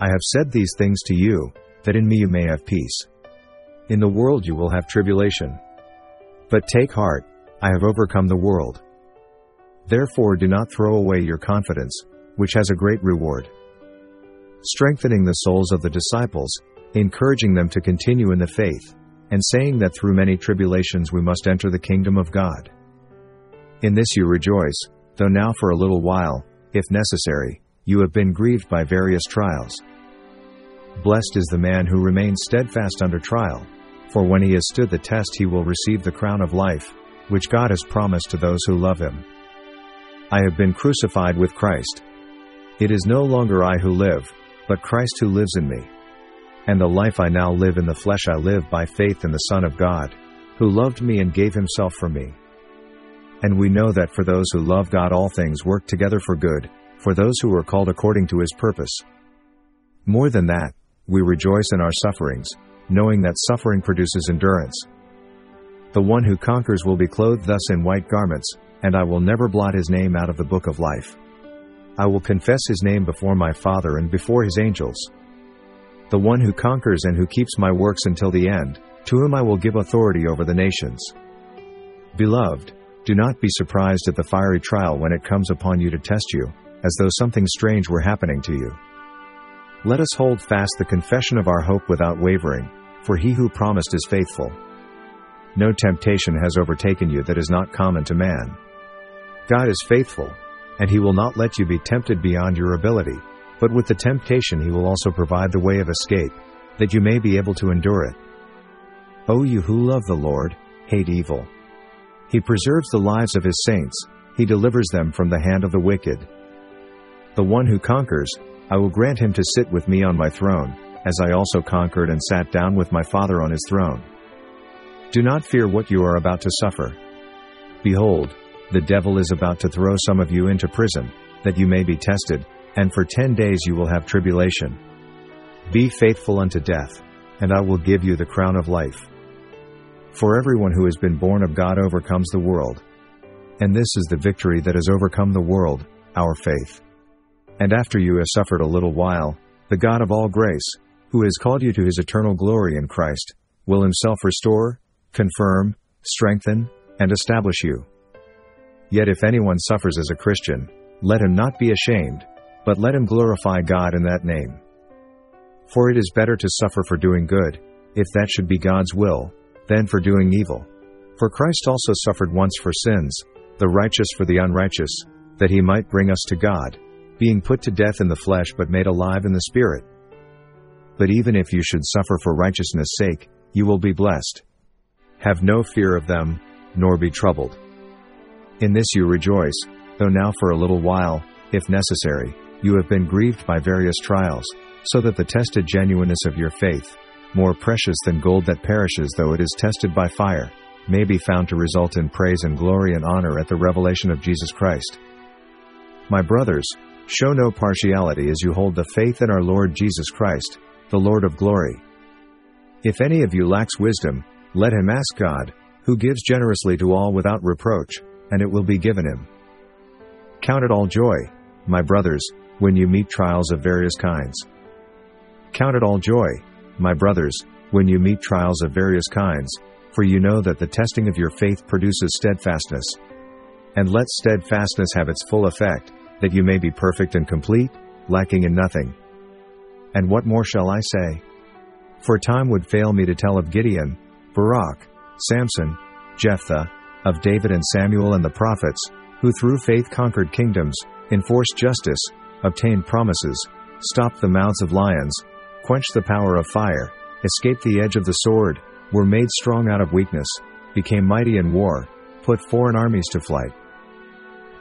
I have said these things to you, that in me you may have peace. In the world you will have tribulation. But take heart, I have overcome the world. Therefore do not throw away your confidence, which has a great reward. Strengthening the souls of the disciples, encouraging them to continue in the faith, and saying that through many tribulations we must enter the kingdom of God. In this you rejoice, though now for a little while, if necessary, you have been grieved by various trials. Blessed is the man who remains steadfast under trial, for when he has stood the test he will receive the crown of life, which God has promised to those who love him. I have been crucified with Christ. It is no longer I who live, but Christ who lives in me. And the life I now live in the flesh I live by faith in the Son of God, who loved me and gave himself for me. And we know that for those who love God all things work together for good, for those who are called according to his purpose. More than that, we rejoice in our sufferings, knowing that suffering produces endurance. The one who conquers will be clothed thus in white garments, and I will never blot his name out of the book of life. I will confess his name before my Father and before his angels. The one who conquers and who keeps my works until the end, to whom I will give authority over the nations. Beloved, do not be surprised at the fiery trial when it comes upon you to test you, as though something strange were happening to you. Let us hold fast the confession of our hope without wavering, for he who promised is faithful. No temptation has overtaken you that is not common to man. God is faithful, and he will not let you be tempted beyond your ability, but with the temptation he will also provide the way of escape, that you may be able to endure it. O you who love the Lord, hate evil. He preserves the lives of his saints, he delivers them from the hand of the wicked. The one who conquers, I will grant him to sit with me on my throne, as I also conquered and sat down with my Father on his throne. Do not fear what you are about to suffer. Behold, the devil is about to throw some of you into prison, that you may be tested, and for ten days you will have tribulation. Be faithful unto death, and I will give you the crown of life. For everyone who has been born of God overcomes the world. And this is the victory that has overcome the world, our faith. And after you have suffered a little while, the God of all grace, who has called you to his eternal glory in Christ, will himself restore, confirm, strengthen, and establish you. Yet if anyone suffers as a Christian, let him not be ashamed, but let him glorify God in that name. For it is better to suffer for doing good, if that should be God's will, than for doing evil. For Christ also suffered once for sins, the righteous for the unrighteous, that he might bring us to God, being put to death in the flesh but made alive in the Spirit. But even if you should suffer for righteousness' sake, you will be blessed. Have no fear of them, nor be troubled. In this you rejoice, though now for a little while, if necessary, you have been grieved by various trials, so that the tested genuineness of your faith, more precious than gold that perishes though it is tested by fire, may be found to result in praise and glory and honor at the revelation of Jesus Christ. My brothers, show no partiality as you hold the faith in our Lord Jesus Christ, the Lord of glory. If any of you lacks wisdom, let him ask God, who gives generously to all without reproach, and it will be given him. Count it all joy, my brothers, when you meet trials of various kinds. Count it all joy, my brothers, when you meet trials of various kinds, for you know that the testing of your faith produces steadfastness. And let steadfastness have its full effect, that you may be perfect and complete, lacking in nothing. And what more shall I say? For time would fail me to tell of Gideon, Barak, Samson, Jephthah, of David and Samuel and the prophets, who through faith conquered kingdoms, enforced justice, obtained promises, stopped the mouths of lions, quenched the power of fire, escaped the edge of the sword, were made strong out of weakness, became mighty in war, put foreign armies to flight.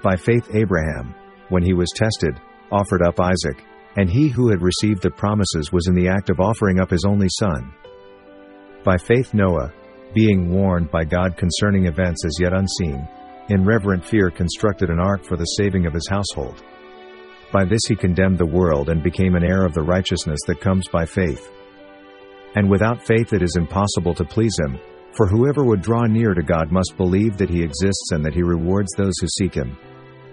By faith Abraham, when he was tested, offered up Isaac, and he who had received the promises was in the act of offering up his only son. By faith Noah, being warned by God concerning events as yet unseen, in reverent fear constructed an ark for the saving of his household. By this he condemned the world and became an heir of the righteousness that comes by faith. And without faith it is impossible to please him, for whoever would draw near to God must believe that he exists and that he rewards those who seek him.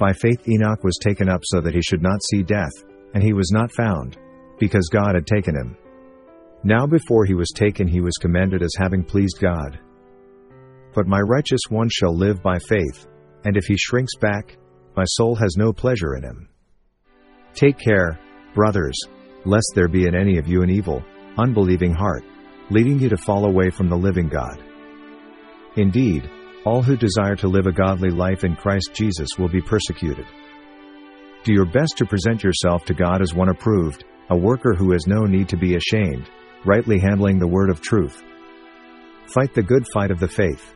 By faith Enoch was taken up so that he should not see death, and he was not found, because God had taken him. Now before he was taken he was commended as having pleased God. But my righteous one shall live by faith, and if he shrinks back, my soul has no pleasure in him. Take care, brothers, lest there be in any of you an evil, unbelieving heart, leading you to fall away from the living God. Indeed, all who desire to live a godly life in Christ Jesus will be persecuted. Do your best to present yourself to God as one approved, a worker who has no need to be ashamed, rightly handling the word of truth. Fight the good fight of the faith.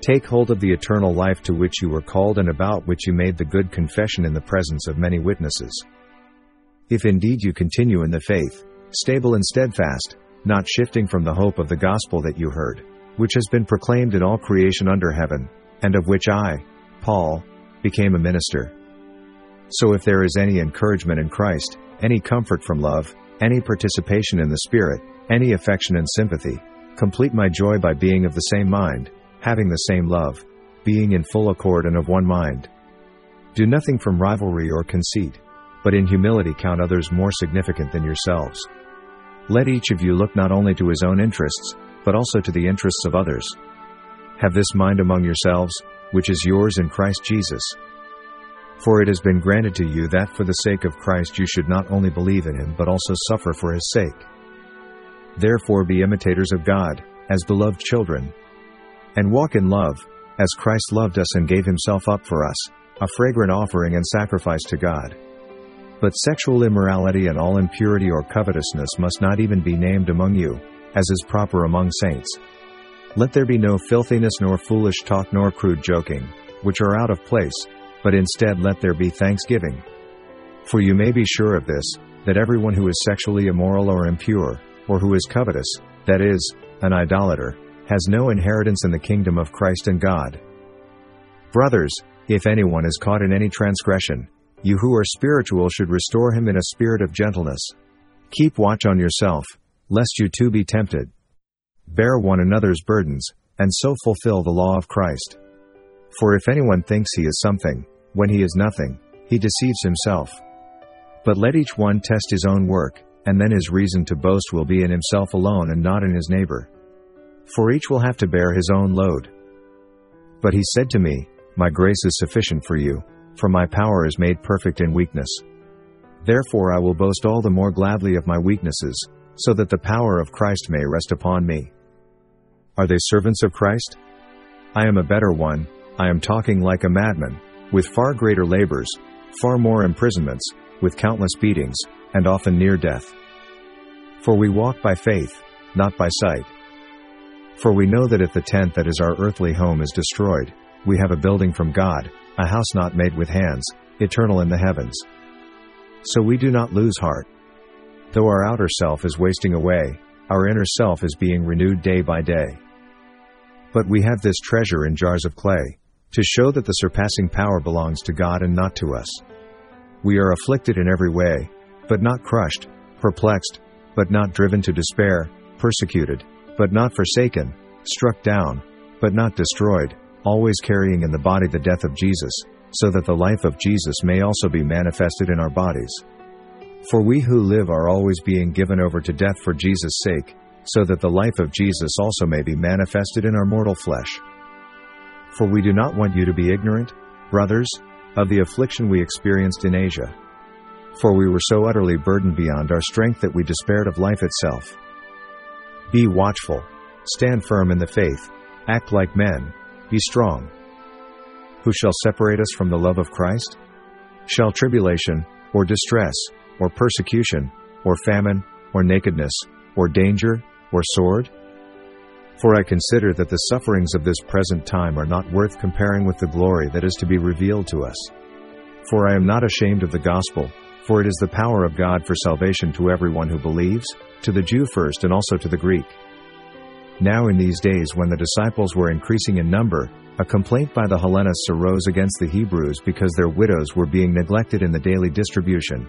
Take hold of the eternal life to which you were called and about which you made the good confession in the presence of many witnesses. If indeed you continue in the faith, stable and steadfast, not shifting from the hope of the gospel that you heard, which has been proclaimed in all creation under heaven, and of which I, Paul, became a minister. So if there is any encouragement in Christ, any comfort from love, any participation in the Spirit, any affection and sympathy, complete my joy by being of the same mind, having the same love, being in full accord and of one mind. Do nothing from rivalry or conceit, but in humility count others more significant than yourselves. Let each of you look not only to his own interests, but also to the interests of others. Have this mind among yourselves, which is yours in Christ Jesus. For it has been granted to you that for the sake of Christ you should not only believe in him but also suffer for his sake. Therefore be imitators of God, as beloved children. And walk in love, as Christ loved us and gave himself up for us, a fragrant offering and sacrifice to God. But sexual immorality and all impurity or covetousness must not even be named among you, as is proper among saints. Let there be no filthiness nor foolish talk nor crude joking, which are out of place, but instead let there be thanksgiving. For you may be sure of this, that everyone who is sexually immoral or impure, or who is covetous, that is, an idolater, has no inheritance in the kingdom of Christ and God. Brothers, if anyone is caught in any transgression, you who are spiritual should restore him in a spirit of gentleness. Keep watch on yourself, lest you too be tempted. Bear one another's burdens, and so fulfill the law of Christ. For if anyone thinks he is something, when he is nothing, he deceives himself. But let each one test his own work, and then his reason to boast will be in himself alone and not in his neighbor. For each will have to bear his own load. But he said to me, My grace is sufficient for you, for my power is made perfect in weakness. Therefore I will boast all the more gladly of my weaknesses, so that the power of Christ may rest upon me. Are they servants of Christ? I am a better one, I am talking like a madman, with far greater labors, far more imprisonments, with countless beatings, and often near death. For we walk by faith, not by sight. For we know that if the tent that is our earthly home is destroyed, we have a building from God, a house not made with hands, eternal in the heavens. So we do not lose heart. Though our outer self is wasting away, our inner self is being renewed day by day. But we have this treasure in jars of clay, to show that the surpassing power belongs to God and not to us. We are afflicted in every way, but not crushed, perplexed, but not driven to despair, persecuted, but not forsaken, struck down, but not destroyed, always carrying in the body the death of Jesus, so that the life of Jesus may also be manifested in our bodies. For we who live are always being given over to death for Jesus' sake, so that the life of Jesus also may be manifested in our mortal flesh. For we do not want you to be ignorant, brothers, of the affliction we experienced in Asia. For we were so utterly burdened beyond our strength that we despaired of life itself. Be watchful, stand firm in the faith, act like men, be strong. Who shall separate us from the love of Christ? Shall tribulation, or distress, or persecution, or famine, or nakedness, or danger, or sword? For I consider that the sufferings of this present time are not worth comparing with the glory that is to be revealed to us. For I am not ashamed of the gospel, For it is the power of God for salvation to everyone who believes, to the Jew first and also to the Greek. Now in these days when the disciples were increasing in number, a complaint by the Hellenists arose against the Hebrews because their widows were being neglected in the daily distribution.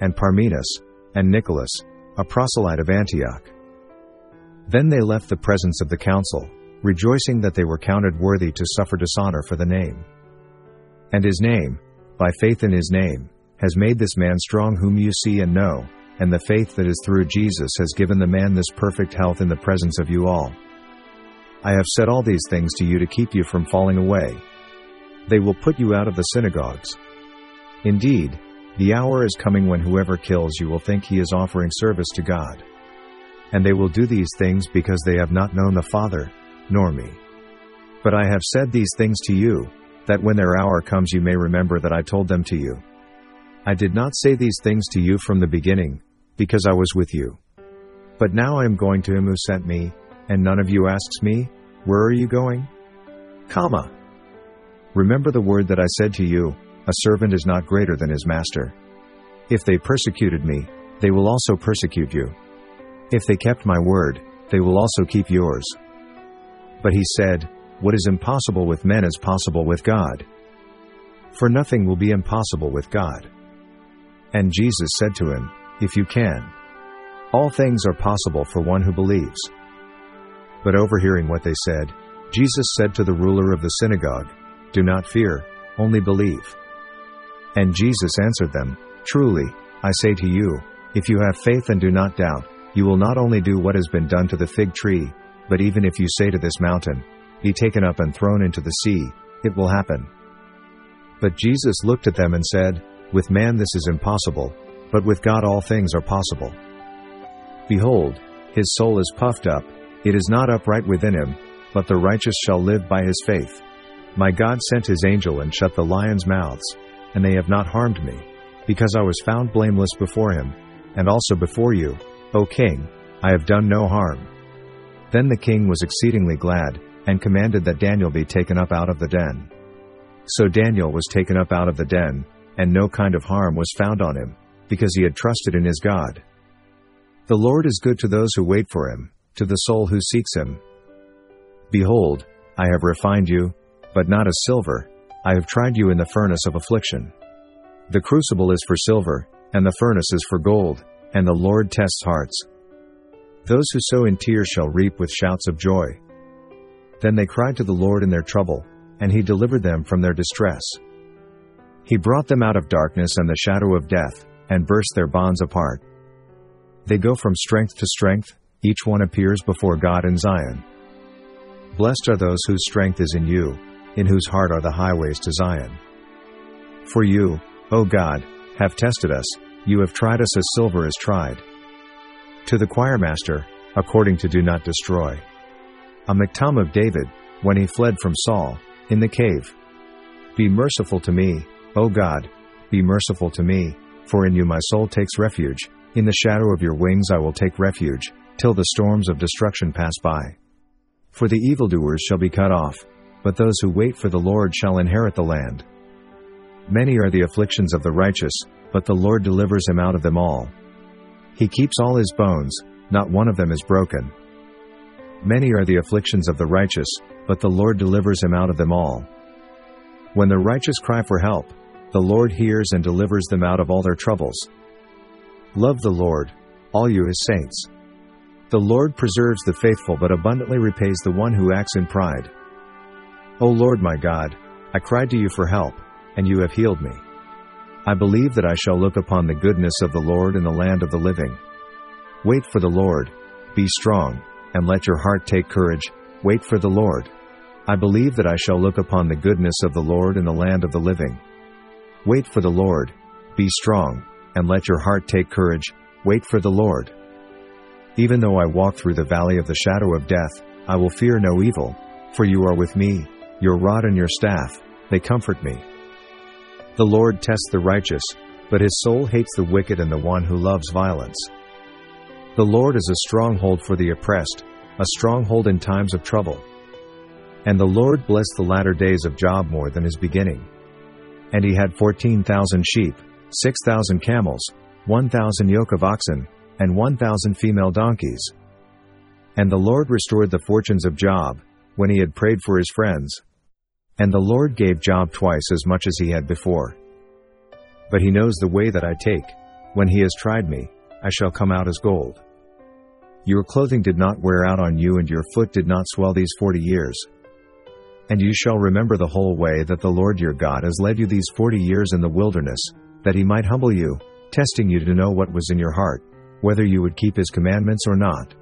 and Parmenas, and Nicholas, a proselyte of Antioch. Then they left the presence of the council, rejoicing that they were counted worthy to suffer dishonor for the name. And his name, by faith in his name, has made this man strong whom you see and know, and the faith that is through Jesus has given the man this perfect health in the presence of you all. I have said all these things to you to keep you from falling away. They will put you out of the synagogues. Indeed, the hour is coming when whoever kills you will think he is offering service to God. And they will do these things because they have not known the Father, nor me. But I have said these things to you, that when their hour comes you may remember that I told them to you. I did not say these things to you from the beginning, because I was with you. But now I am going to him who sent me, and none of you asks me, Where are you going? Comma. Remember the word that I said to you, a servant is not greater than his master. If they persecuted me, they will also persecute you. If they kept my word, they will also keep yours. But he said, What is impossible with men is possible with God. For nothing will be impossible with God. And Jesus said to him, If you can. All things are possible for one who believes. But overhearing what they said, Jesus said to the ruler of the synagogue, Do not fear, only believe. And Jesus answered them, Truly, I say to you, if you have faith and do not doubt, you will not only do what has been done to the fig tree, but even if you say to this mountain, Be taken up and thrown into the sea, it will happen. But Jesus looked at them and said, With man this is impossible, but with God all things are possible. Behold, his soul is puffed up, it is not upright within him, but the righteous shall live by his faith. My God sent his angel and shut the lions' mouths and they have not harmed me, because I was found blameless before him, and also before you, O king, I have done no harm. Then the king was exceedingly glad, and commanded that Daniel be taken up out of the den. So Daniel was taken up out of the den, and no kind of harm was found on him, because he had trusted in his God. The Lord is good to those who wait for him, to the soul who seeks him. Behold, I have refined you, but not as silver, I have tried you in the furnace of affliction. The crucible is for silver, and the furnace is for gold, and the Lord tests hearts. Those who sow in tears shall reap with shouts of joy. Then they cried to the Lord in their trouble, and he delivered them from their distress. He brought them out of darkness and the shadow of death, and burst their bonds apart. They go from strength to strength, each one appears before God in Zion. Blessed are those whose strength is in you, in whose heart are the highways to Zion. For you, O God, have tested us, you have tried us as silver is tried. To the choirmaster, according to do not destroy. A miktam of David, when he fled from Saul, in the cave. Be merciful to me, O God, be merciful to me, for in you my soul takes refuge, in the shadow of your wings I will take refuge, till the storms of destruction pass by. For the evildoers shall be cut off, but those who wait for the Lord shall inherit the land. Many are the afflictions of the righteous, but the Lord delivers him out of them all. He keeps all his bones, not one of them is broken. Many are the afflictions of the righteous, but the Lord delivers him out of them all. When the righteous cry for help, the Lord hears and delivers them out of all their troubles. Love the Lord, all you his saints. The Lord preserves the faithful but abundantly repays the one who acts in pride. O Lord my God, I cried to you for help, and you have healed me. I believe that I shall look upon the goodness of the Lord in the land of the living. Wait for the Lord, be strong, and let your heart take courage, wait for the Lord. I believe that I shall look upon the goodness of the Lord in the land of the living. Wait for the Lord, Be strong, and let your heart take courage, wait for the Lord. Even though I walk through the valley of the shadow of death, I will fear no evil, for you are with me, your rod and your staff, they comfort me. The Lord tests the righteous, but his soul hates the wicked and the one who loves violence. The Lord is a stronghold for the oppressed, a stronghold in times of trouble. And the Lord blessed the latter days of Job more than his beginning. And he had fourteen thousand sheep, six thousand camels, one thousand yoke of oxen, and one thousand female donkeys. And the Lord restored the fortunes of Job, when he had prayed for his friends. And the Lord gave Job twice as much as he had before. But he knows the way that I take. When he has tried me, I shall come out as gold. Your clothing did not wear out on you, and your foot did not swell these forty years. And you shall remember the whole way that the Lord your God has led you these forty years in the wilderness, that he might humble you, testing you to know what was in your heart, whether you would keep his commandments or not.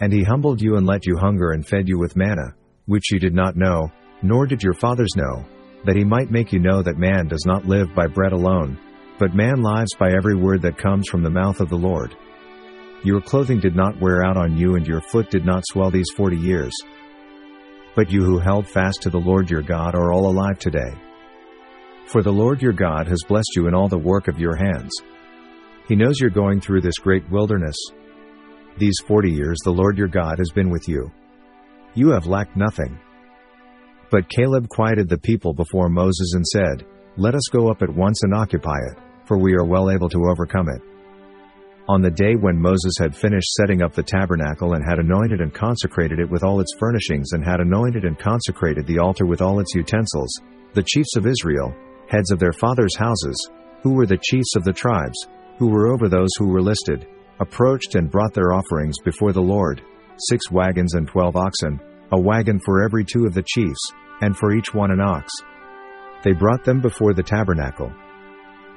And he humbled you and let you hunger and fed you with manna, which you did not know, nor did your fathers know, that he might make you know that man does not live by bread alone, but man lives by every word that comes from the mouth of the Lord. Your clothing did not wear out on you, and your foot did not swell these forty years. But you who held fast to the Lord your God are all alive today. For the Lord your God has blessed you in all the work of your hands. He knows you're going through this great wilderness. These forty years the Lord your God has been with you. You have lacked nothing. But Caleb quieted the people before Moses and said, Let us go up at once and occupy it, for we are well able to overcome it. On the day when Moses had finished setting up the tabernacle and had anointed and consecrated it with all its furnishings and had anointed and consecrated the altar with all its utensils, the chiefs of Israel, heads of their fathers' houses, who were the chiefs of the tribes, who were over those who were listed, approached and brought their offerings before the Lord, six wagons and twelve oxen, a wagon for every two of the chiefs, and for each one an ox. They brought them before the tabernacle.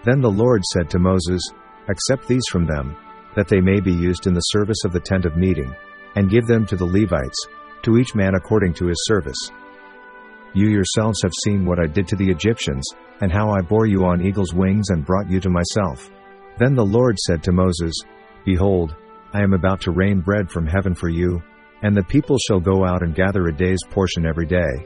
Then the Lord said to Moses, Accept these from them, that they may be used in the service of the tent of meeting, and give them to the Levites, to each man according to his service. You yourselves have seen what I did to the Egyptians, and how I bore you on eagle's wings and brought you to myself. Then the Lord said to Moses, Behold, I am about to rain bread from heaven for you, and the people shall go out and gather a day's portion every day,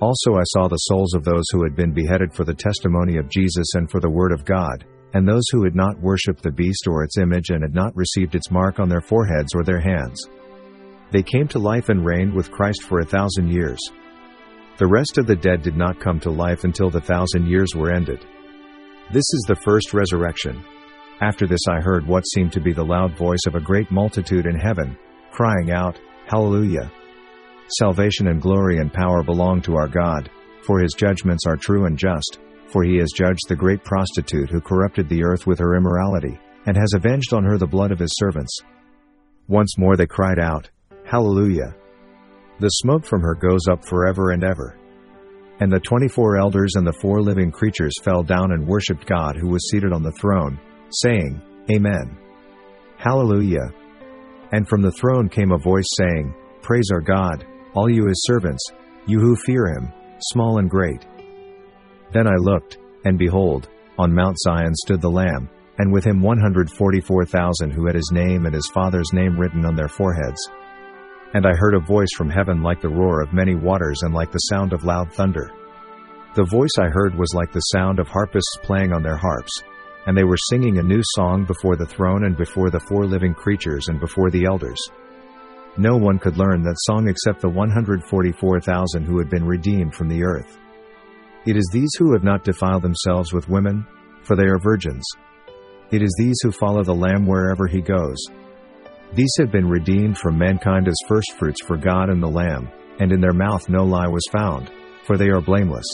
Also I saw the souls of those who had been beheaded for the testimony of Jesus and for the word of God, and those who had not worshipped the beast or its image and had not received its mark on their foreheads or their hands. They came to life and reigned with Christ for a thousand years. The rest of the dead did not come to life until the thousand years were ended. This is the first resurrection. After this I heard what seemed to be the loud voice of a great multitude in heaven, crying out, Hallelujah! Salvation and glory and power belong to our God, for his judgments are true and just, for he has judged the great prostitute who corrupted the earth with her immorality, and has avenged on her the blood of his servants. Once more they cried out, Hallelujah! The smoke from her goes up forever and ever. And the twenty four elders and the four living creatures fell down and worshipped God who was seated on the throne, saying, Amen. Hallelujah. And from the throne came a voice saying, Praise our God, all you his servants, you who fear him, small and great. Then I looked, and behold, on Mount Zion stood the Lamb, and with him 144,000 who had his name and his father's name written on their foreheads. And I heard a voice from heaven like the roar of many waters and like the sound of loud thunder. The voice I heard was like the sound of harpists playing on their harps. and they were singing a new song before the throne and before the four living creatures and before the elders. No one could learn that song except the 144,000 who had been redeemed from the earth. It is these who have not defiled themselves with women, for they are virgins. It is these who follow the Lamb wherever he goes. These have been redeemed from mankind as firstfruits for God and the Lamb, and in their mouth no lie was found, for they are blameless.